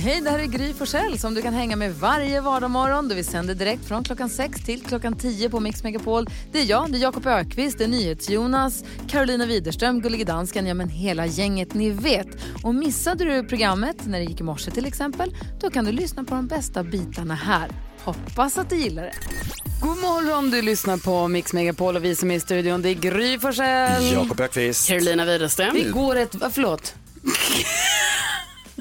Hej, det här är Gry Forssell som du kan hänga med varje vardagsmorgon. Vi sänder direkt från klockan 6 till klockan 10 på Mix Megapol. Det är jag, det är Jakob Ökvist, det är NyhetsJonas, Carolina Widerström, Gullige Dansken, ja men hela gänget ni vet. Och missade du programmet när det gick i morse till exempel, då kan du lyssna på de bästa bitarna här. Hoppas att du gillar det. God morgon, du lyssnar på Mix Megapol och vi som är i studion, det är Gry Forssell. Jakob Öqvist. Carolina Widerström. Det går ett, förlåt.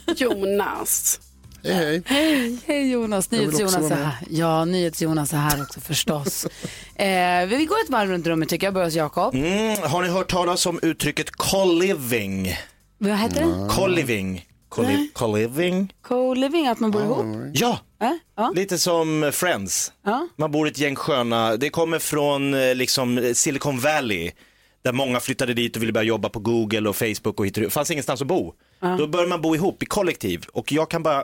Jonas. Hej, hej. Hej Jonas, också NyhetsJonas är här. Ja, NyhetsJonas är här också förstås. eh, vi går ett varv runt rummet tycker jag. Börjar hos Jakob. Mm, har ni hört talas om uttrycket co-living? Vad heter det? Co-living. Co-li- Co-living? Co-living, att man bor ihop? Ja, Äh? Ja. lite som Friends. Ja. Man bor i ett gäng sköna, det kommer från eh, liksom Silicon Valley. Där många flyttade dit och ville börja jobba på Google och Facebook och hit och dit. Det fanns ingenstans att bo. Då började man bo ihop i kollektiv och jag kan bara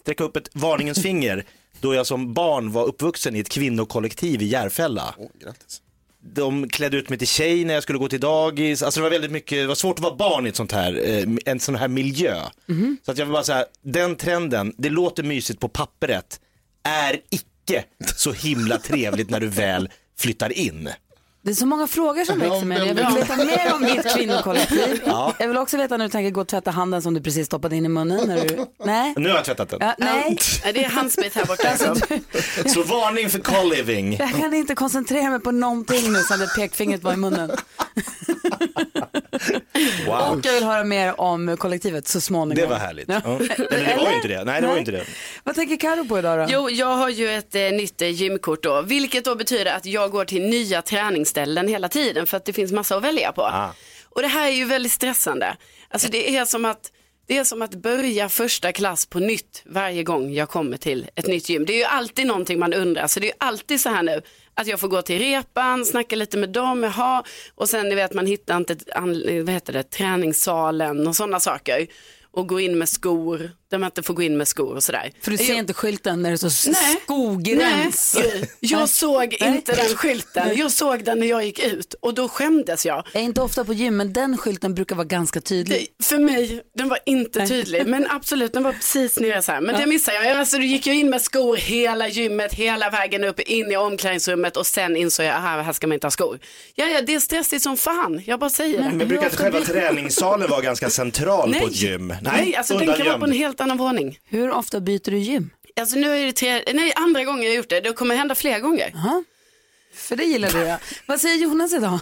sträcka upp ett varningens finger då jag som barn var uppvuxen i ett kvinnokollektiv i Järfälla. Åh, grattis. de klädde ut mig till tjej när jag skulle gå till dagis. Alltså det var väldigt mycket, det var svårt att vara barn i ett sånt här, eh, en sån här miljö. Så att jag vill bara säga, den trenden, det låter mysigt på pappret, är icke så himla trevligt när du väl flyttar in. Det är så många frågor som växer med. Jag vill veta mer om ditt kvinnokollektiv. Jag vill också veta när du tänker gå och tvätta handen som du precis stoppade in i munnen. När du... Nej. Nu har jag tvättat den. Ja, nej, Ja, det är handsprit här borta. alltså, du, Så varning för co-living. jag kan inte koncentrera mig på någonting nu sen det pekfingret var i munnen. Wow. Och jag vill höra mer om kollektivet så småningom. Det var härligt. Ja. Eller det var ju inte det. Nej, det var ju inte det. Vad tänker Karo på idag då? Jo, jag har ju ett eh, nytt eh, gymkort då, vilket då betyder att jag går till nya träningsställen hela tiden för att det finns massa att välja på. Ah. Och det här är ju väldigt stressande. Alltså det är som att det är som att börja första klass på nytt varje gång jag kommer till ett nytt gym. Det är ju alltid någonting man undrar, så det är ju alltid så här nu att jag får gå till repan, snacka lite med dem, jaha, och sen ni vet man hittar inte vad heter det, träningssalen och sådana saker. Och gå in med skor, där man inte får gå in med skor och sådär. För du ser Jag- inte skylten när det står Nej. skogräns. Nej, jag såg inte den skylten. Jag såg den när jag gick ut och då skämdes jag. Jag är inte ofta på gym men den skylten brukar vara ganska tydlig. Det, för mig, den var inte tydlig, men absolut, den var precis nere så här. Men det missade jag. Alltså, du gick ju in med skor hela gymmet, hela vägen upp, in i omklädningsrummet och sen insåg jag, aha, här ska man inte ha skor. Ja, ja, det är stressigt som fan, jag bara säger det. Men brukar inte själva träningssalen vara ganska central på ett gym? Nej, alltså den kan vara på en undangömd. Helt annan våning. Hur ofta byter du gym? Alltså nu är det tre, nej, andra gången jag gjort det, det kommer hända fler gånger. För det gillar du ja. Vad säger Jonas idag?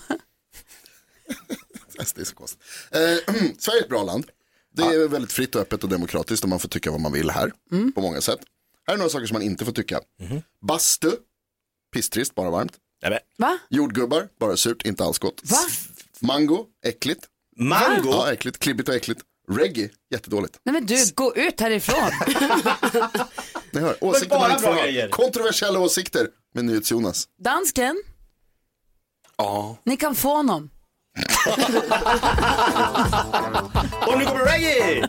Det är så konstigt. Eh, Sverige är ett bra land. Det är väldigt fritt och öppet och demokratiskt och man får tycka vad man vill här på många sätt. Här är några saker som man inte får tycka. Bastu, pisstrist, bara varmt. Va? Jordgubbar, bara surt, inte alls gott. Va? Mango, äckligt. Mango? Ja, äckligt, klibbigt och äckligt. Reggae, jättedåligt. Nej men du, gå ut härifrån. Ni hör, åsikter man inte får ha. Kontroversiella åsikter med NyhetsJonas. Dansken, Ja. ni kan få honom. Och nu kommer reggae!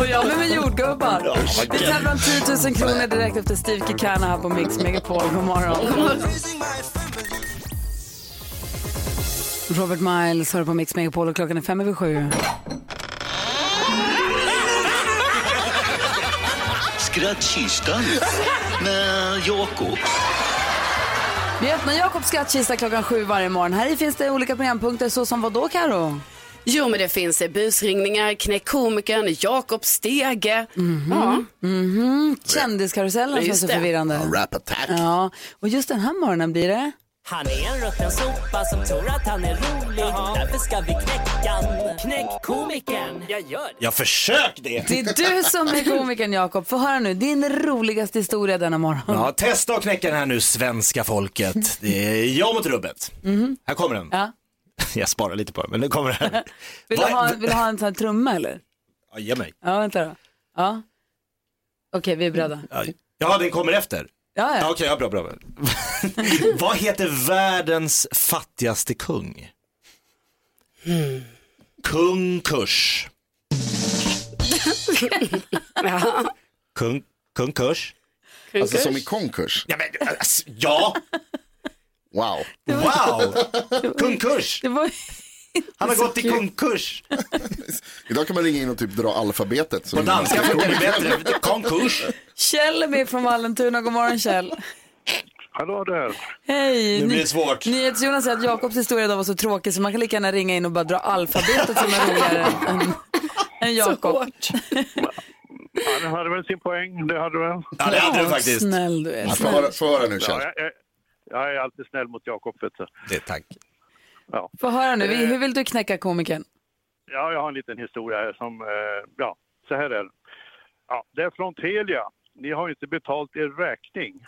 Och jag med, med jordgubbar. Vi tävlar om 10 000 kronor direkt efter Steve Kikana här på Mix Megapol. God morgon. Robert Miles hör på Mix Megapol och klockan är fem över sju. Skrattkistan med Jakob. Vi öppnar Jakobs skattkista klockan sju varje morgon. Här finns det olika programpunkter så som vad då Karo? Jo, men det finns busringningar, Knäck komikern, Jakob Stege. Ja. Kändiskarusellen som är Just så förvirrande. Rap attack. Ja, och just den här morgonen blir det. Han är en rutten sopa som tror att han är rolig. Därför ska vi knäcka. Knäck komikern. Jag gör det. Jag försök det. Det är du som är komikern Jakob. Få höra nu, din roligaste historia denna morgon. Ja, testa och knäcka den här nu, svenska folket. Det är jag mot rubbet. Här kommer den. Ja. Jag sparar lite på den, men nu kommer den. Vill, du ha, vill du ha en sån här trumma eller? Ja, ge mig. Ja, vänta då. Ja. Okej, vi är beredda. Ja, Ja, den kommer efter. Ja, ja. Okej, ja, bra, bra. bra. Vad heter världens fattigaste kung? Kung Kurs. Ja. Kung, kung Kurs. Alltså som i konkurs. Ja, men, alltså, ja. Wow. wow. Kung Kurs. Det var... Han har gått i konkurs. Idag kan man ringa in och typ dra alfabetet. På danska funkar det bättre. Konkurs. Kjell är med från Vallentuna. God morgon Kjell. Hallå där. Hej. Nu blir det svårt. NyhetsJonas säger att Jakobs historia idag var så tråkig så man kan lika gärna ringa in och bara dra alfabetet som är roligare än, än Jakob. Ja, det hade väl sin poäng, det hade väl. Ja, det hade du faktiskt. Snäll du är. Få höra, nu Ja, Kjell. jag, jag, jag är alltid snäll mot Jakob, vet du. Det, tack. Ja. Få höra nu, hur vill du knäcka komikern? ja, jag har en liten historia här som, eh, ja, så här är det. Ja, det är från Telia. Ni har inte betalt er räkning.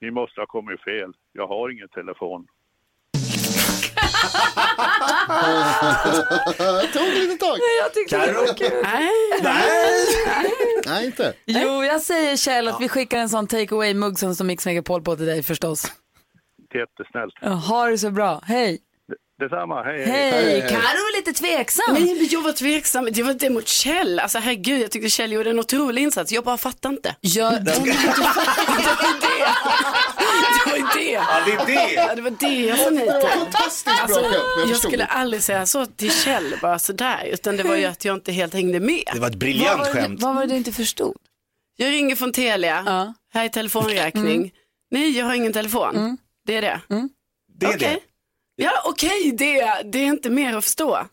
Ni måste ha kommit fel. Jag har ingen telefon. Det tog lite tag. Jag tyckte det var kul. Nej, inte. Jo, jag säger Kjell att vi skickar en sån take away-mugg som Mix Megapol på till dig förstås. Jättesnällt. Ja, Ha det så bra. Hej. Detsamma, hej Hej. Karo är lite tveksam. Nej, men jag var tveksam. Det var det mot Kjell. Alltså herregud, jag tyckte Kjell gjorde en otrolig insats. Jag bara fattar inte. Gör... Det var ju det. Ja, det är det. Ja, det var det jag sa nej Det var till. fantastiskt bra Alltså, jag skulle aldrig säga så till Kjell, bara sådär. Utan det var ju att jag inte helt hängde med. Det var ett Vad briljant var, det, skämt. vad var det du inte förstod? Jag ringer från Telia. Ja. Här är telefonräkning. Nej, jag har ingen telefon. Det är det. Det är Okej. det. Ja, okej, det, det är inte mer att förstå.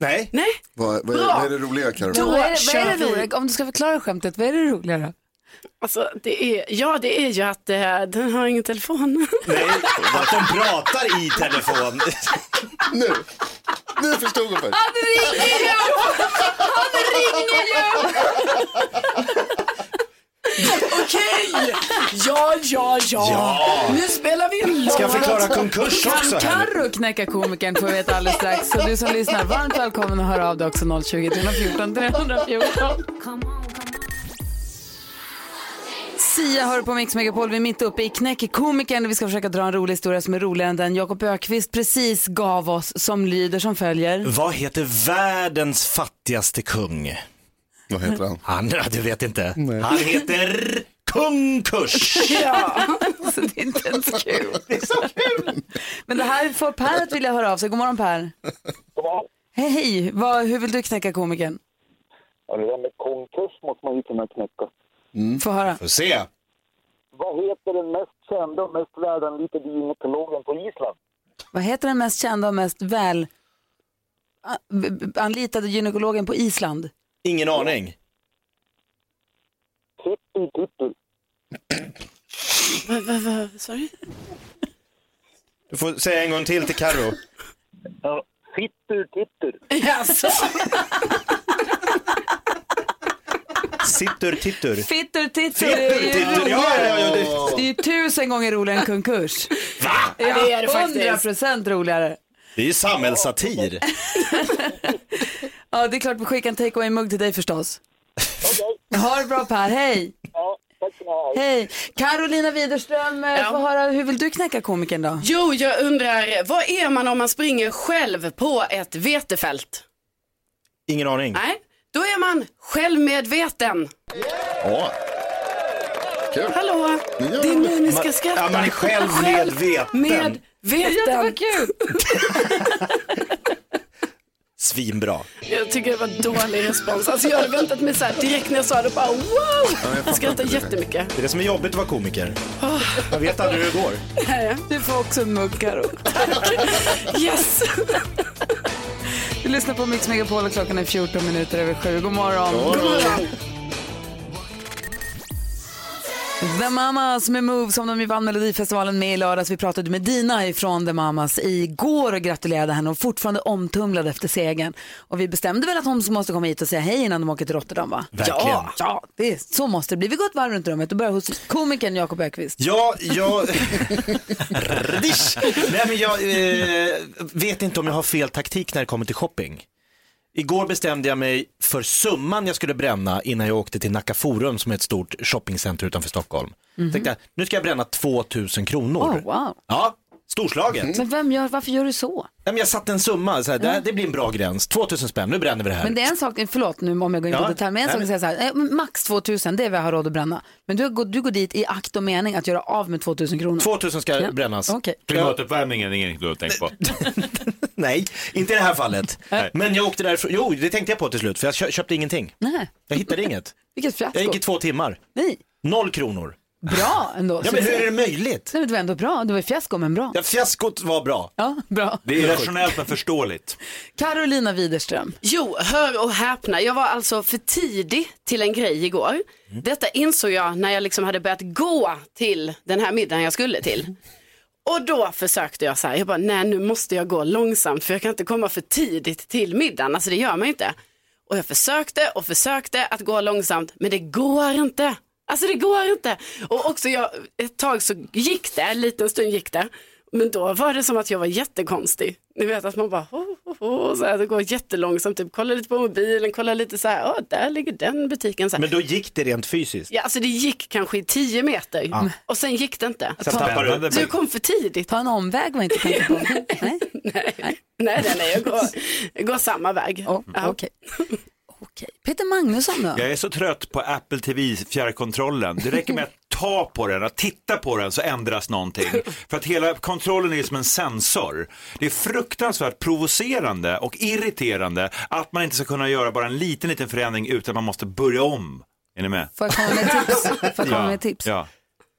Nej. Nej, Vad, vad, är, Bra. vad är det roliga Carro? Då vad är det, vad är det roliga? Om du ska förklara skämtet, vad är det roliga då? alltså det är, ja det är ju att eh, den har ingen telefon. Nej. Att de pratar i telefon. Nu, nu förstod hon först. Han ringer ju! Han ringer ju! Okej, ja, ja, ja, Ja. Nu spelar vi en låt. Ska jag förklara konkurs också Kan? Carro knäcka komikern får vi veta alldeles strax. Så du som lyssnar, varmt välkommen att höra av dig också 020 314 314. Sia hör på Mix Megapol. Vi är mitt uppe i Knäck komikern. Vi ska försöka dra en rolig historia som är roligare än den Jakob Ökvist precis gav oss som lyder som följer. Vad heter världens fattigaste kung? Vad heter han? Han, du vet inte. Han heter Kung Kurs. Ja. Så det är inte ens kul. Det är så kul. Men det här får Per att vilja höra av sig. God morgon Per. Hej, hej. Vad, hur vill du knäcka komikern? Ja, det där med konkurs måste man ju kunna knäcka. Få höra. Får se. Vad heter den mest kända och mest världanlitade gynekologen på Island? Vad heter den mest kända och mest väl anlitade gynekologen på Island? Ingen aning. Sorry? Du får säga en gång till till Karo. Ja, Fittur Tittur. Jaså? Sittur tittur. Fittur tittur är ju tittur, ja, ja, ja, det- Det är ju tusen gånger roligare än konkurs. Va? det är det faktiskt. 100 procent roligare. Det är ju samhällssatir. Ja, det är klart vi skickar en take away-mugg till dig förstås. Ha det bra Per, hej! Ja, tack ska ni ha. Hej! Carolina Widerström, ja. få höra, hur vill du knäcka komikern då? Jo, jag undrar, vad är man om man springer själv på ett vetefält? Ingen aning. Nej, då är man självmedveten. Ja. Kul. Hallå, Ja. det är nu ni ska skratta. ja, man är själv medveten. Medveten. kul! Svinbra. Jag tycker det var dålig respons. Alltså jag hade väntat mig så här direkt när jag sa det bara wow. Jag skrattar jättemycket. Det är det som är jobbigt att vara komiker. Man vet aldrig hur det går. Du får också en mugg Karo. Yes! Du lyssnar på Mix Megapol och klockan är 14 minuter över sju. God morgon. The Mamas med Move som de ju vann Melodifestivalen med i lördags. Vi pratade med Dina ifrån The Mamas igår och gratulerade henne och fortfarande omtumlad efter segern. Och vi bestämde väl att hon måste komma hit och säga hej innan de åker till Rotterdam va? Verkligen. Ja, ja det är, så måste det bli. Vi går ett varv runt rummet och börjar hos komikern Jakob Ökvist. Ja, jag... Nej, men jag eh, vet inte om jag har fel taktik när det kommer till shopping. Igår bestämde jag mig för summan jag skulle bränna innan jag åkte till Nacka Forum som är ett stort shoppingcenter utanför Stockholm. Mhm. Tänkte jag, nu ska jag bränna 2000 kronor. Oh, wow. Ja, storslaget. Men vem gör, varför gör du så? Nej, men jag satte en summa, så här, det, här, det blir en bra gräns, 2000 spänn, nu bränner vi det här. Men det är en sak, förlåt nu om jag går in på Ja. detalj, men en sak Nej, är att säga så här, eh, max 2000, det är vad jag har råd att bränna. Men du, går- du går dit i akt och mening att göra av med 2000 kronor. 2000 ska Ja. brännas. Okej. Klimatuppvärmningen är ingenting du har tänkt på. Nej, inte i det här fallet. Men jag åkte därifrån, jo det tänkte jag på till slut för jag kö- köpte ingenting. Nej, Jag hittade inget. vilket fiasko. Jag gick i två timmar. Nej, Noll kronor. Bra ändå. Ja men hur är det möjligt? Nej, men det var ändå bra, det var fiasko men bra. Ja, fiaskot var bra. Ja, bra. Det är rationellt men förståeligt. Carolina Widerström. Jo, hör och häpna. Jag var alltså för tidig till en grej igår. Detta insåg jag när jag liksom hade börjat gå till den här middagen jag skulle till. Och då försökte jag så här, jag bara, nej nu måste jag gå långsamt för jag kan inte komma för tidigt till middagen, alltså det gör man ju inte. Och jag försökte och försökte att gå långsamt, men det går inte. Alltså det går inte. Och också jag, ett tag så gick det, en liten stund gick det. Men då var det som att jag var jättekonstig. Ni vet att man bara, oh, oh, oh, så här, det går jättelångsamt, typ kollar lite på mobilen, kollar lite så här, oh, där ligger den butiken. Så här. Men då gick det rent fysiskt. Ja, alltså det gick kanske i tio meter Ja. och sen gick det inte. Sen tappade du. Kom för tidigt. Ta en omväg var inte tänkt på. Nej. Nej, nej, nej, nej jag, går, jag går samma väg. Oh, Ja. Okej. Okej. Peter Magnusson då? Jag är så trött på Apple TV fjärrkontrollen. Det räcker med att ta på den, att titta på den så ändras någonting. För att hela kontrollen är som en sensor. Det är fruktansvärt provocerande och irriterande att man inte ska kunna göra bara en liten, liten förändring utan man måste börja om. Är ni med? Får jag komma med tips? Får jag komma Ja, med tips? ja.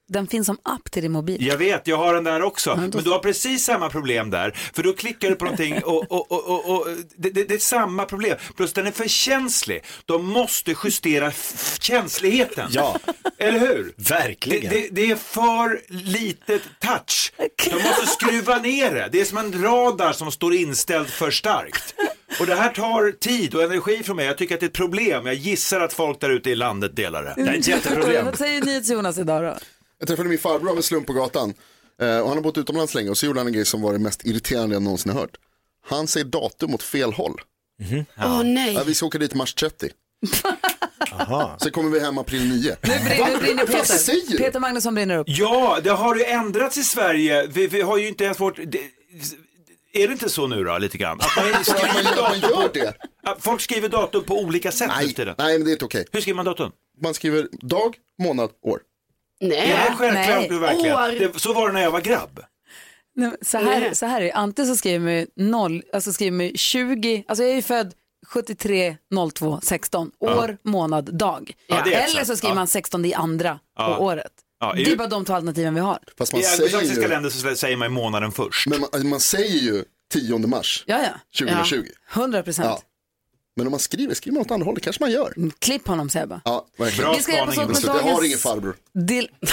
Den finns som app till din mobil. Jag vet, jag har den där också. då- Men du har precis samma problem där. För då klickar du på någonting och, och, och, och, och det, det, det är samma problem. Plus den är för känslig. De måste justera känsligheten. Ja. Eller hur? Verkligen. Det, det, det är för litet touch. De måste skruva ner det. Det är som en radar som står inställd för starkt. Och det här tar tid och energi från mig. Jag tycker att det är ett problem. Jag gissar att folk där ute i landet delar det. Det är ett jätteproblem. Vad säger NyhetsJonas idag då? Jag träffade min farbror av en slump på gatan. Eh, och han har bott utomlands länge och så gjorde han en grej som var det mest irriterande jag någonsin har hört. Han säger datum åt fel håll. Åh nej. Ja, vi ska åka dit mars 30. Sen kommer vi hem april 9. Nu brinner, nu brinner Vad säger Peter. du? Peter Magnusson brinner upp. Ja, det har ju ändrats i Sverige. Vi, vi har ju inte ens vårt... Det, är det inte så nu då, lite grann? Att man Ja, skriver man, gör, man datum gör det. folk skriver datum på olika sätt Nej, nej men det är inte okej. Hur skriver man datum? Man skriver dag, månad, år. Nej. Ja, självklart nej. du verkligen. År. Det, så var det när jag var grabb. Nej, Så här, Nej. så här är det. Antingen så skriver man ju noll, alltså skriver man ju 20, alltså jag är ju född 73 02 16, år, månad, dag. Ja, Eller så skriver Ja. man 16 i andra Ja. på året. Ja, det är bara de två alternativen vi har. Fast man I säger, anglosaxiska ju, länder så säger man månaden först. men man, man säger ju 10 mars Ja, ja. 2020. 100 procent. Men om man skriver, skriver man åt andra hållet, kanske man gör. Klipp honom bara. Ja, verkligen. Bra Vi ska hjälpas spaning. åt med Jag har dagens... ingen farbror. Dil... Vi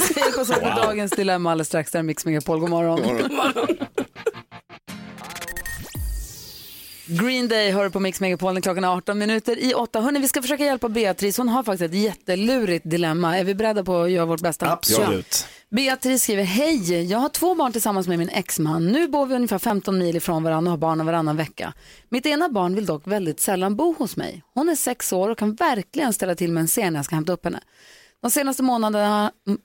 ska hjälpas åt med dagens dilemma alldeles strax. Där är Mix Megapol. God morgon. Green Day hör på Mix Megapol när klockan är 18 minuter i 8. Hörrni, vi ska försöka hjälpa Beatrice. Hon har faktiskt ett jättelurigt dilemma. Är vi beredda på att göra vårt bästa? Absolut. Beatrice skriver, hej, jag har två barn tillsammans med min exman. Nu bor vi ungefär 15 mil ifrån varandra och har barnen varannan vecka. Mitt ena barn vill dock väldigt sällan bo hos mig. Hon är sex år och kan verkligen ställa till med en scen när jag ska hämta upp henne. De senaste månaderna, mm,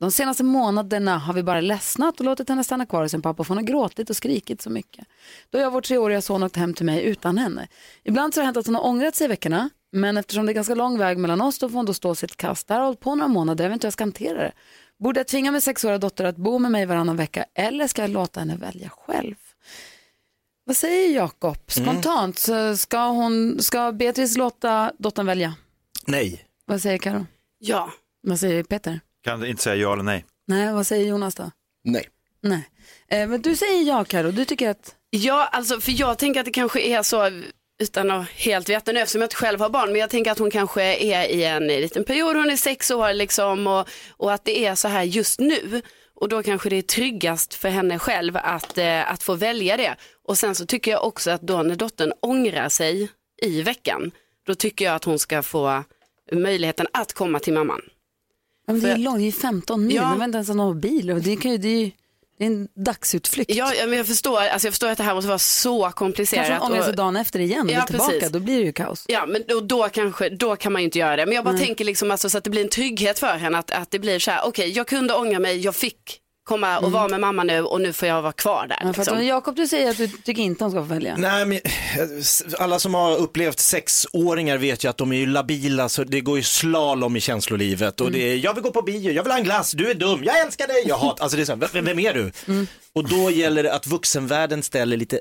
de senaste månaderna har vi bara ledsnat och låtit henne stanna kvar hos sin pappa för hon har gråtit och skrikit så mycket. Då har vår treåriga son åkt hem till mig utan henne. Ibland så har det hänt att hon har ångrat sig i veckorna men eftersom det är ganska lång väg mellan oss då får hon då stå sitt kast. Det här har hållit på några månader, jag vet inte hur jag ska hantera det. Borde jag tvinga min sexåriga dotter att bo med mig varannan vecka eller ska jag låta henne välja själv? Vad säger Jakob? Spontant, så ska, hon, ska Beatrice låta dottern välja? Nej. Vad säger Karo? Ja. Vad säger Peter? Kan inte säga ja eller nej. Nej, vad säger Jonas då? Nej. Nej. Eh, men du säger ja Karo, du tycker att... Ja, alltså för jag tänker att det kanske är så utan att helt veta nu eftersom jag inte själv har barn, men jag tänker att hon kanske är i en liten period, hon är sex år liksom och, och att det är så här just nu. Och då kanske det är tryggast för henne själv att, eh, att få välja det. Och sen så tycker jag också att då när dottern ångrar sig i veckan, då tycker jag att hon ska få möjligheten att komma till mamman. Ja, men det är För- långt, det är 15 mil, Ja. man vet inte ens om de har bil. Och det kan ju, det är ju... Det är en dagsutflykt. Ja, men jag förstår, alltså jag förstår att det här måste vara så komplicerat. Kanske ångrar sig och- dagen efter igen och Ja, tillbaka, precis. då blir det ju kaos. Ja, men då, då kanske, då kan man ju inte göra det. Men jag bara Nej. tänker liksom alltså, så att det blir en trygghet för henne, att, att det blir så här, okej, jag kunde ångra mig, jag fick komma och Mm. vara med mamma nu och nu får jag vara kvar där. Ja, för att, liksom. Jakob, du säger att du tycker inte hon ska få välja. Nej, men alla som har upplevt sexåringar vet ju att de är ju labila så det går ju slalom i känslolivet och det är, jag vill gå på bio, jag vill ha en glass, du är dum, jag älskar dig, jag hatar, alltså det är så här, vem, vem är du? Och då gäller det att vuxenvärlden ställer lite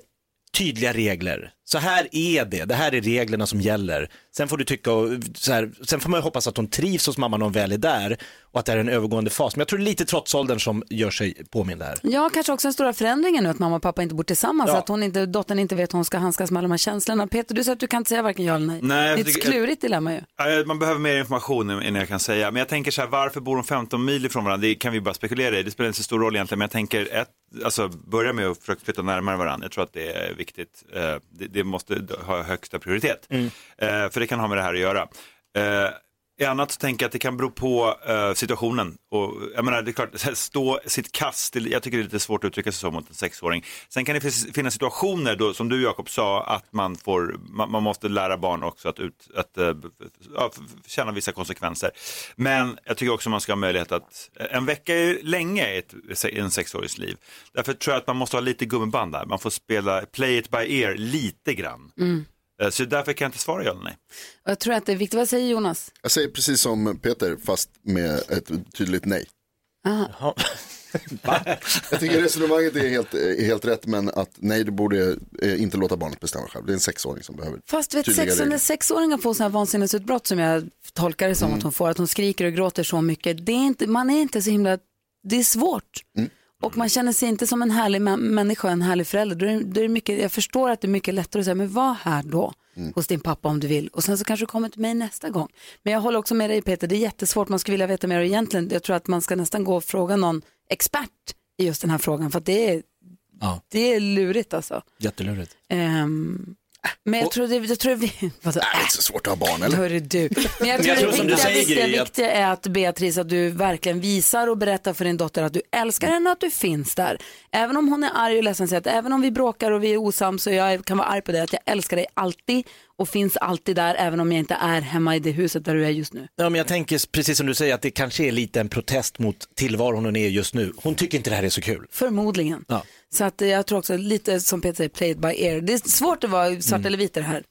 tydliga regler. Så här är det, det här är reglerna som gäller. Sen får du tycka och så här, sen får man ju hoppas att hon trivs hos mamma när hon väl är där och att det är en övergående fas. Men jag tror det är lite trotsåldern som gör sig påmind där. Ja, kanske också den stora förändringen nu att mamma och pappa inte bor tillsammans, Ja. att hon inte, dottern inte vet hur hon ska handskas med alla de här känslorna. Peter, du säger att du kan inte säga varken ja eller nej. Nej, jag det är ett tycker- klurigt dilemma ju. Ja, Man behöver mer information innan jag kan säga. Men jag tänker så här, varför bor de 15 mil ifrån varandra? Det kan vi bara spekulera i. Det spelar inte så stor roll egentligen. Men jag tänker, ett, alltså, börja med att försöka flytta närmare varandra. Jag tror att det är viktigt. Eh, Det, det måste ha högsta prioritet. Eh, För det kan ha med det här att göra. Eh, i annat så tänker jag att det kan bero på eh, situationen. Och, jag menar, det är klart, stå sitt kast, det- jag tycker det är lite svårt att uttrycka sig så mot en sexåring. Sen kan det finnas- situationer då, som du Jakob sa, att man, får, man, man måste lära barn också att, ut, att eh, ja, känna vissa konsekvenser. Men jag tycker också man ska ha möjlighet att, eh, en vecka är länge i ett, i en sexårings liv. Därför tror jag att man måste ha lite gummiband där, man får spela play it by ear lite grann. Mm. Eh, Så därför kan jag inte svara ja eller nej. Jag tror att det är viktigt. Vad säger Jonas? Jag säger precis som Peter fast med ett tydligt nej. Aha. Jag tycker resonemanget är helt, helt rätt men att nej du borde eh, inte låta barnet bestämma själv. Det är en sexåring som behöver Fast vet sex, när sexåringar får sådana här vansinnesutbrott som jag tolkar det som Mm. att hon får, att hon skriker och gråter så mycket, det är inte, man är inte så himla, det är svårt. Mm. Och man känner sig inte som en härlig mä- människa, en härlig förälder. Då är, det- då är det mycket, jag förstår att det är mycket lättare att säga, men var här då Mm. hos din pappa om du vill. Och sen så kanske du kommer till mig nästa gång. Men jag håller också med dig Peter, det är jättesvårt, man skulle vilja veta mer egentligen, jag tror att man ska nästan gå och fråga någon expert i just den här frågan, för det är, Ja. det är lurigt alltså. Jättelurigt. Ehm, men jag tror det, jag tror vi, vadå, Det är inte så svårt att ha barn eller? Hörru du. Men jag tror, jag tror det som du viktiga, säger, viktiga, Gry, att- viktiga är att Beatrice, att du verkligen visar och berättar för din dotter att du älskar henne och att du finns där. Även om hon är arg och ledsen, säg att även om vi bråkar och vi är osams och jag kan vara arg på dig, att jag älskar dig alltid och finns alltid där även om jag inte är hemma i det huset där du är just nu. Ja, men jag tänker precis som du säger att det kanske är lite en protest mot tillvaron hon är just nu. Hon tycker inte det här är så kul. Förmodligen. Ja. Så att jag tror också lite som Peter säger, play it by ear. Det är svårt att vara svart eller vit det här.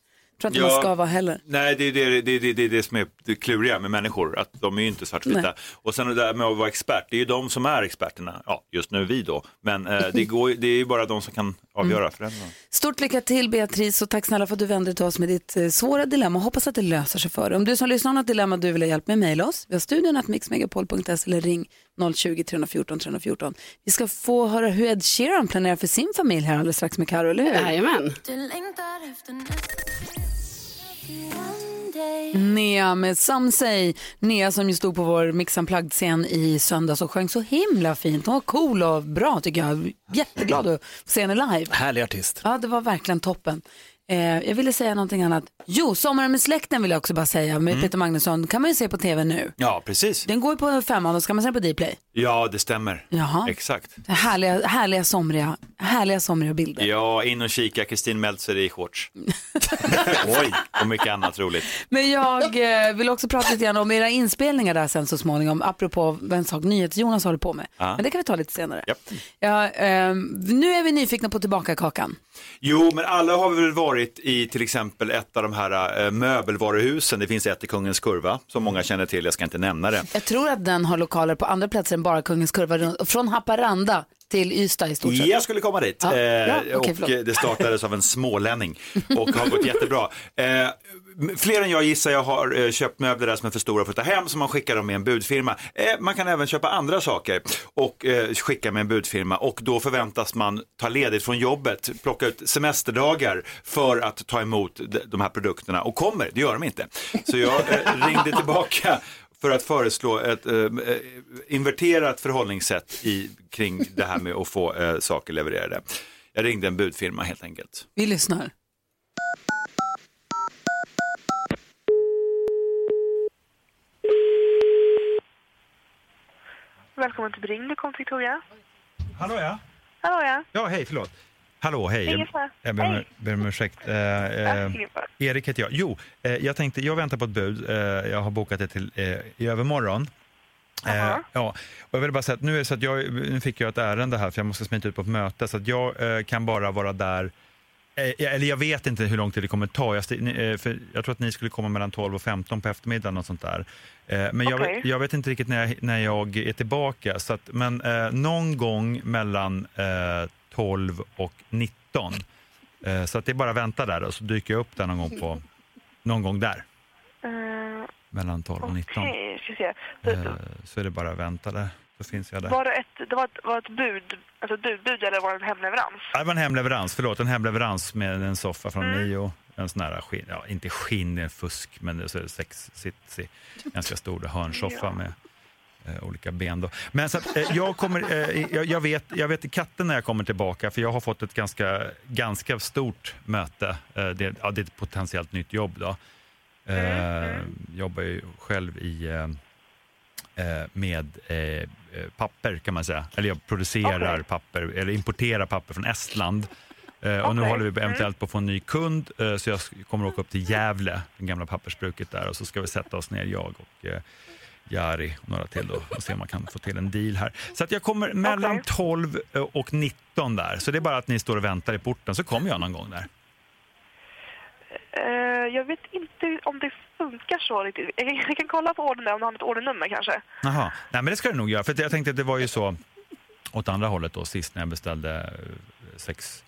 Tror inte man ska vara heller. Nej, det är det, det, det, det, det som är det kluriga med människor, att de är ju inte svartvita. Nej. Och sen det där med att vara expert, det är ju de som är experterna, ja just nu vi då, men eh, det, går, det är ju bara de som kan avgöra Mm. föräldrarna. Stort lycka till Beatrice och tack snälla för att du vände dig till oss med ditt eh, svåra dilemma. Hoppas att det löser sig för dig. Om du som lyssnar har något dilemma du vill ha hjälp med, mejla oss. Vi har studion att mixmegapol.se eller ring 020-314 314. Vi ska få höra hur Ed Sheeran planerar för sin familj här alldeles strax med Karo, eller hur? Jajamän. Nea med Say. Nea som ju stod på vår Mix Unplugged-scen i söndags och sjöng så himla fint. Hon var cool och bra tycker jag. Jätteglad att få se henne live. Härlig artist. Ja, det var verkligen toppen. Eh, jag ville säga någonting annat. Jo, Sommaren med släkten vill jag också bara säga med Mm. Peter Magnusson. kan man ju se på tv nu. Ja, precis. Den går ju på femman och ska man se på Dplay. Ja, det stämmer. Jaha. Exakt. Härliga, härliga, somriga, härliga somriga bilder. Ja, in och kika Kristin Meltzer i shorts. Oj, och mycket annat roligt. Men jag eh, vill också prata lite grann om era inspelningar där sen så småningom, apropå en sak NyhetsJonas håller på med. Ja. Men det kan vi ta lite senare. Japp. Ja, ehm, nu är vi nyfikna på tillbaka-kakan. Jo, men alla har väl varit varit i till exempel ett av de här eh, möbelvaruhusen. Det finns ett i Kungens Kurva som många känner till, jag ska inte nämna det. Jag tror att den har lokaler på andra platser än bara Kungens Kurva, från Haparanda till Ystad i stort sett. Jag skulle komma dit. Ja. Eh, Okej, och förlåt. eh, det startades av en smålänning och har gått jättebra. Eh, fler än jag gissar jag har eh, köpt möbler där som är för stora för att ta hem så man skickar dem med en budfirma. Eh, man kan även köpa andra saker och eh, skicka med en budfirma och då förväntas man ta ledigt från jobbet, plocka ut semesterdagar för att ta emot de, de här produkterna och kommer, det gör de inte. Så jag eh, ringde tillbaka för att föreslå ett eh, eh, inverterat förhållningssätt i, kring det här med att få eh, saker levererade. Jag ringde en budfirma helt enkelt. Vi lyssnar. Välkommen till Bring, det kom Victoria. Hallå ja. Hallå ja. Ja, hej, förlåt. Hallå, hej. Ingen Jag, jag ber Hej. ber om ursäkt. Eh, eh. Erik heter jag. Jo, eh, jag tänkte, jag väntar på ett bud. Eh, jag har bokat det till eh, i övermorgon. Eh, ja, och jag vill bara säga att nu är det så att jag, nu fick jag ett ärende här för jag måste smita ut på ett möte så att jag eh, kan bara vara där Eh, eller jag vet inte hur lång tid det kommer ta. Jag, för jag tror att ni skulle komma mellan 12 och 15 på eftermiddagen och sånt där. Men jag, Okej. vet, jag vet inte riktigt när jag, när jag är tillbaka. Så att, men någon gång mellan 12 och 19. Eh, så att det är bara att vänta där och så dyker jag upp där någon gång, på, någon gång där. Eh, Mellan 12 och 19. Okej, ska se. Så, så är det bara att vänta där. Så finns jag där. var det ett, det var ett, var ett bud, alltså ett budbud eller var det en hemleverans? Ja, Det var en hemleverans, förlåt, en hemleverans med en soffa från Mm. Mio. En sån här skinn, ja inte skinn, är fusk, men så sex, sitsig, ganska stor hörnsoffa Ja. med eh, olika ben. Då. Men så att, eh, jag, kommer, eh, jag, jag, vet, jag vet i katten när jag kommer tillbaka, för jag har fått ett ganska, ganska stort möte. Eh, det, ja, det är ett potentiellt nytt jobb. Då. Eh, jobbar ju själv i, eh, med papper kan man säga. Eller jag producerar Okej. papper, eller importerar papper från Estland. Eh, och nu håller vi Mm. eventuellt på att få en ny kund, så jag kommer åka upp till Gävle, det gamla pappersbruket där, och så ska vi sätta oss ner, jag och Jari och några till då, och se om man kan få till en deal här. Så att jag kommer mellan 12 och 19 där, så det är bara att ni står och väntar i porten, så kommer jag någon gång där. Eh, jag vet inte om det funkar så riktigt. Jag kan, jag kan kolla på ordern där, om du har ett ordernummer kanske. Jaha, nej men det ska du nog göra, för jag tänkte att det var ju så åt andra hållet då sist när jag beställde eh, sex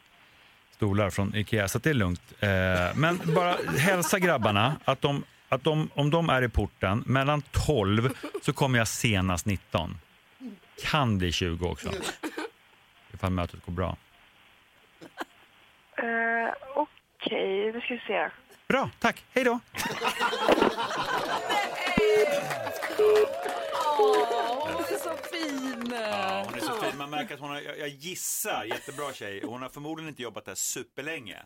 stolar från Ikea, så det är lugnt. Eh, men bara hälsa grabbarna att, de, att de, om de är i porten mellan 12 så kommer jag senast 19. Kan bli 20 också. Ifall mötet går bra. Eh, Okej, nu ska vi se. Bra, tack. Hej då. Åh, hon är så fin! Ja, hon är så fin. Man märker att hon har, jag, jag gissar, jättebra tjej. Hon har förmodligen inte jobbat där superlänge.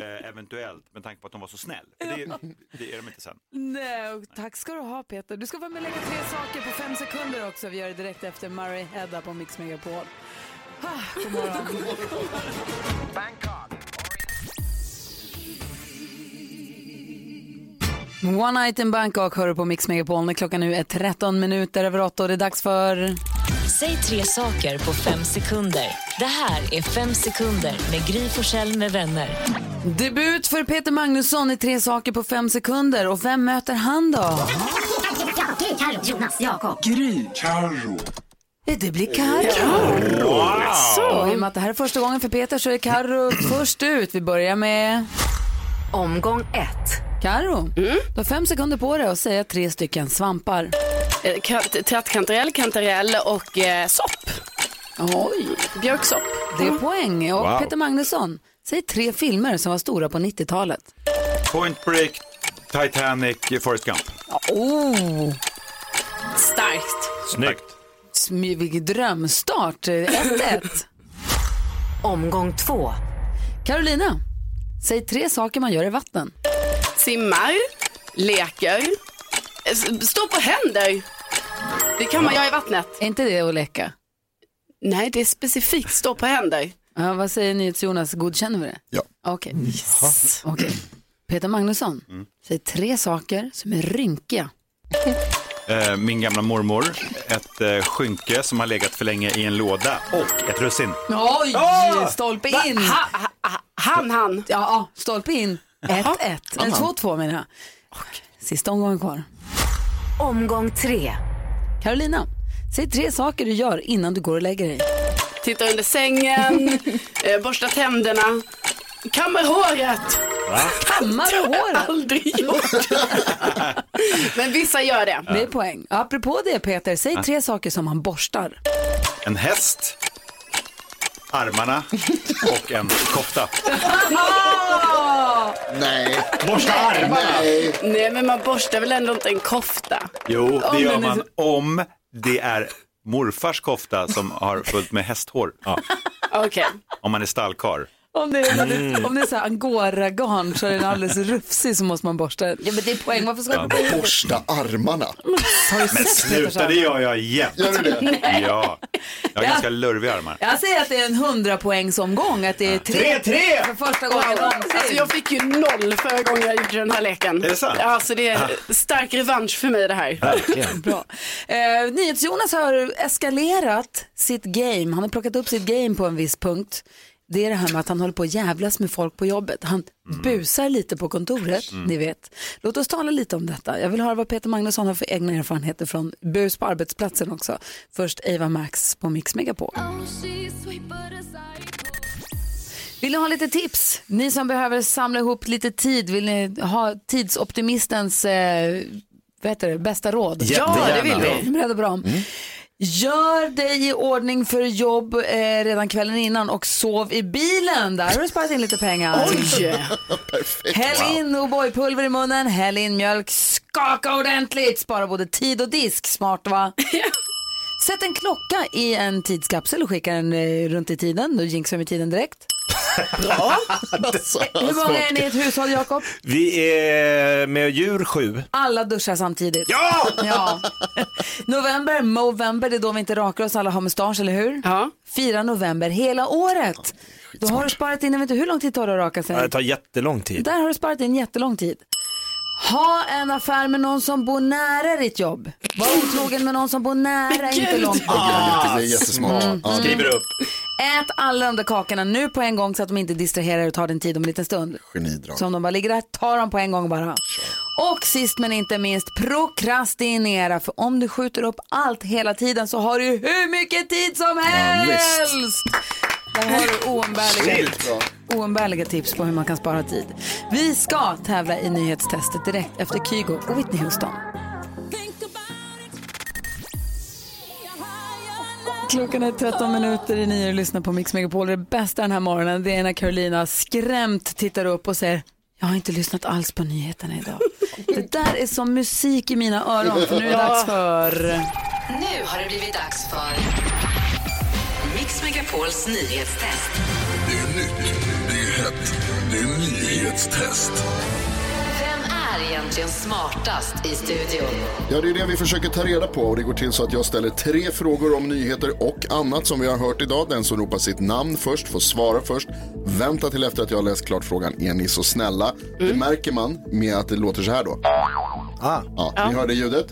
Eh, eventuellt, med tanke på att hon var så snäll. För det, det är de inte sen. Nej, och tack ska du ha Peter. Du ska vara med och lägga tre saker på fem sekunder också. Vi gör det direkt efter Murray Hedda på Mix Megapol. Ah, god morgon. One Night in Bangkok hör du på Mix Megapol när klockan nu är 13 minuter över 8 och det är dags för... Säg tre saker på fem sekunder. Det här är Fem sekunder med Gry Forssell med vänner. Debut för Peter Magnusson i tre saker på fem sekunder. Och vem möter han då? Gry, Carro, Jonas, Jakob. Gry. Carro. Det blir Carro. Och i och med att det här är första gången för Peter så är Carro först ut. Vi börjar med... Omgång ett. Carro, du har fem sekunder på dig att säga tre stycken svampar. Eh, kant- Trattkantarell, kantarell och eh, sopp. Oj. Björksopp. Det är poäng. Och Wow. Peter Magnusson, säg tre filmer som var stora på 90-talet. Point Break, Titanic, Forrest Gump. Oh, Starkt. Snyggt. smy- vilken drömstart. 1-1. Omgång två. Carolina, säg tre saker man gör i vatten. Simmar, leker, s- står på händer. Det kan man göra i vattnet. Är inte det att leka? Nej, det är specifikt stå på händer. Ja, vad säger NyhetsJonas, godkänner vi det? Ja. Okej. Okej. Peter Magnusson, säg tre saker som är rynkiga. Eh, min gamla mormor, ett eh, skynke som har legat för länge i en låda och ett russin. Oj, Åh! stolpe in. Ha, ha, han, han. Ja, stolpe in. 1-1. Eller 2-2 menar jag. Sista omgången kvar. Omgång tre. Carolina, säg tre saker du gör innan du går och lägger dig. Tittar under sängen, eh, borstar tänderna, kammar håret. Kammar håret? Aldrig gjort. Men vissa gör det. Det är poäng. Apropå det Peter, säg tre saker som man borstar. En häst, armarna och en kofta. Nej. Borsta armarna. Nej. Nej, men man borstar väl ändå inte en kofta? Jo, det gör man om det är morfars kofta som har fullt med hästhår. Ja. Okej. Om man är stallkar. Om det är, Mm. om det är så här angora-garn så är den alldeles rufsig så måste man borsta. Ja men det är poäng, varför ska Ja, du borsta armarna. Men sett sluta, det gör jag jämt. Gör du det? Nej. Ja, jag har Ja. ganska lurviga armar. Jag säger att det är en 100 poängsomgång, att det är tre, Tre, tre! för första gången någonsin. Alltså jag fick ju noll förra gången jag gjorde den här leken. Är det sant? Alltså det är stark revansch för mig det här. Verkligen. Bra. Eh, NyhetsJonas har eskalerat sitt game. Han har plockat upp sitt game på en viss punkt. Det är det här med att han håller på att jävlas med folk på jobbet. Han busar lite på kontoret, Mm. ni vet. Låt oss tala lite om detta. Jag vill höra vad Peter Magnusson har för egna erfarenheter från bus på arbetsplatsen också. Först Eva Max på Mix Megapol. Vill ni ha lite tips? Ni som behöver samla ihop lite tid, vill ni ha tidsoptimistens eh, vad heter det, bästa råd? Ja, det vill vi. Ni beredda på dem? Gör dig i ordning för jobb eh, redan kvällen innan och sov i bilen. Där har du sparat in lite pengar. Oj! Perfekt. Häll in O'boy-pulver i munnen, häll in mjölk, skaka ordentligt, spara både tid och disk. Smart va? Sätt en klocka i en tidskapsel och skicka den eh, runt i tiden. Då jinxar vi tiden direkt. Bra. Hur många är ni i ett hushåll, Jakob? Vi är med djur sju. Alla duschar samtidigt. Ja! ja. November, Movember, det är då vi inte rakar oss, alla har mustasch, eller hur? Ja. Fyra november hela året. Då har du sparat in, jag vet inte hur lång tid tar det att raka sig? Det tar jättelång tid. Där har du sparat in jättelång tid. Ha en affär med någon som bor nära ditt jobb. Var otrogen med någon som bor nära, inte långt bort. Ja, det är jättesmart. Mm. Ja. Skriver upp. Ät alla de där kakorna nu på en gång så att de inte distraherar och tar din tid om en liten stund. Genidrag. Så om de bara ligger där, ta dem på en gång bara. Och sist men inte minst, prokrastinera. För om du skjuter upp allt hela tiden så har du hur mycket tid som helst. Där har oumbärliga, oumbärliga tips på hur man kan spara tid. Vi ska tävla i nyhetstestet direkt efter Kygo och Whitney Houston. Klockan är 13 minuter i nio och lyssnar på Mix Megapol. Det bästa den här morgonen det är när Carolina skrämt tittar upp och säger jag har inte lyssnat alls på nyheterna idag. Det där är som musik i mina öron för nu är det dags för... Nu har det blivit dags för Mix Megapols nyhetstest. Det är nytt, det är hett, det är nyhetstest. Vem är egentligen smartast i studion? Ja, det är det vi försöker ta reda på och det går till så att jag ställer tre frågor om nyheter och annat som vi har hört idag. Den som ropar sitt namn först får svara först. Vänta till efter att jag har läst klart frågan. Är ni så snälla? Det märker man med att det låter så här då. Ah. Ja, ni hörde ljudet?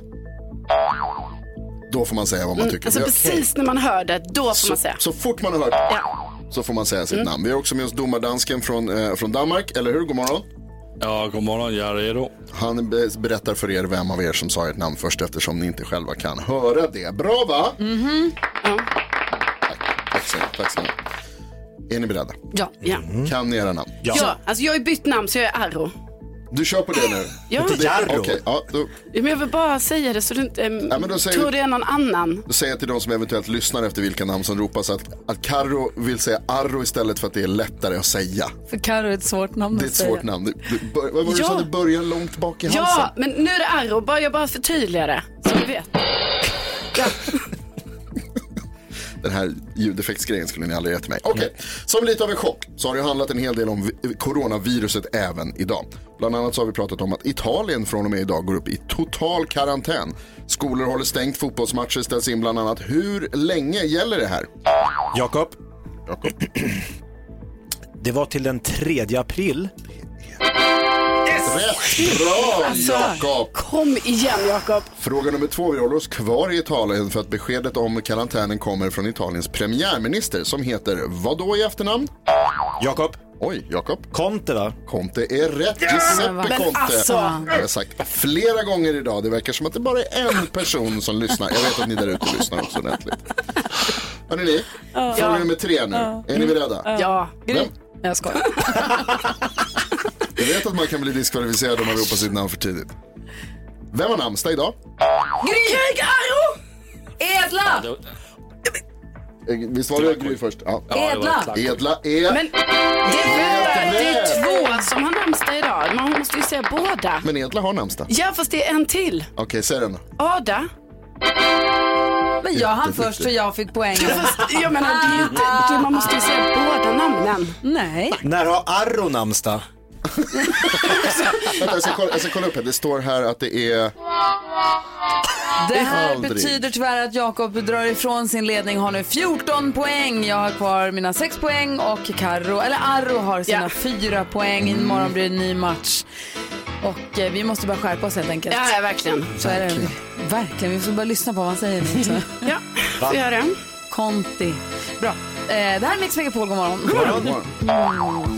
Då får man säga vad man Mm, tycker. alltså precis när man hör det, då får så, man säga. så fort man har hört Ja. så får man säga sitt Mm. namn. Vi har också med oss domardansken från, eh, från Danmark, eller hur? God morgon. Ja, god morgon, jag är redo. Han be- berättar för er vem av er som sa ert namn först eftersom ni inte själva kan höra det. Bra va? Mhm. Tack så mycket. Tack så mycket. Är ni beredda? Ja. ja. Kan ni era namn? Ja. alltså jag har bytt namn så jag är Arro. Du kör på det nu? Ja. Det- Jarro. Okej, ja, då, Men jag vill bara säga det så du inte äm, Ja, men då säger tror vi- det är någon annan. då säger jag till de som eventuellt lyssnar efter vilka namn som ropas att, att Karro vill säga Arro istället för att det är lättare att säga. För Carro är ett svårt namn Det är att ett säga. svårt namn. Det, bör, vad var det du Ja. sa? Det börjar långt bak i halsen. Ja, men nu är det Arro. Bara, jag bara förtydligar det. Så du vet. Den här ljudeffektsgrejen skulle ni aldrig ge till mig. Okej, som lite av en chock så har det handlat en hel del om vi- coronaviruset även idag. Bland annat så har vi pratat om att Italien från och med idag går upp i total karantän. Skolor håller stängt, fotbollsmatcher ställs in bland annat. Hur länge gäller det här? Jakob. Jakob. Det var till den 3 april. Rätt! Bra Alltså, Jakob! Kom igen Jakob. Fråga nummer två, vi håller oss kvar i Italien för att beskedet om karantänen kommer från Italiens premiärminister som heter vad då i efternamn? Jakob. Oj, Jakob. Conte va? Conte är rätt. Giuseppe Men Conte. alltså. Jag har sagt flera gånger idag. Det verkar som att det bara är en person som lyssnar. Jag vet att ni där ute lyssnar också ordentligt. Hörrni ni, Ja. fråga Ja. nummer tre nu. Ja. Är ni beredda? Ja. Vem? Jag skojar. Jag vet att man kan bli diskvalificerad om man ropar sitt namn för tidigt. Vem har namnsdag idag? Gry! Arro! Edla! Visst var det Gry först? Ja. Edla. Edla är... Men det är, det är två som har namnsdag idag. Man måste ju säga båda. Men Edla har namnsdag. Ja, fast det är en till. Okej, säg den då. Ada. Men jag hann först så jag fick fast, jag menar, det är ju inte, man måste ju säga båda namnen. namn? Nej. När har Arro namnsdag? Vänta, jag ska, kolla, jag ska kolla upp här. Det står här att det är... Det här Aldrig. betyder tyvärr att Jakob drar ifrån sin ledning, har nu 14 poäng. Jag har kvar mina 6 poäng och Karo, eller Arro har sina Ja. 4 poäng. Imorgon blir det en ny match. Och eh, vi måste bara skärpa oss helt enkelt. Ja, ja, verkligen. Så är det. Verkligen, vi får bara lyssna på vad han säger nu också. Ja, får göra det. Conti. Bra. Eh, det här är Mix Megapol, god morgon. God morgon. Mm.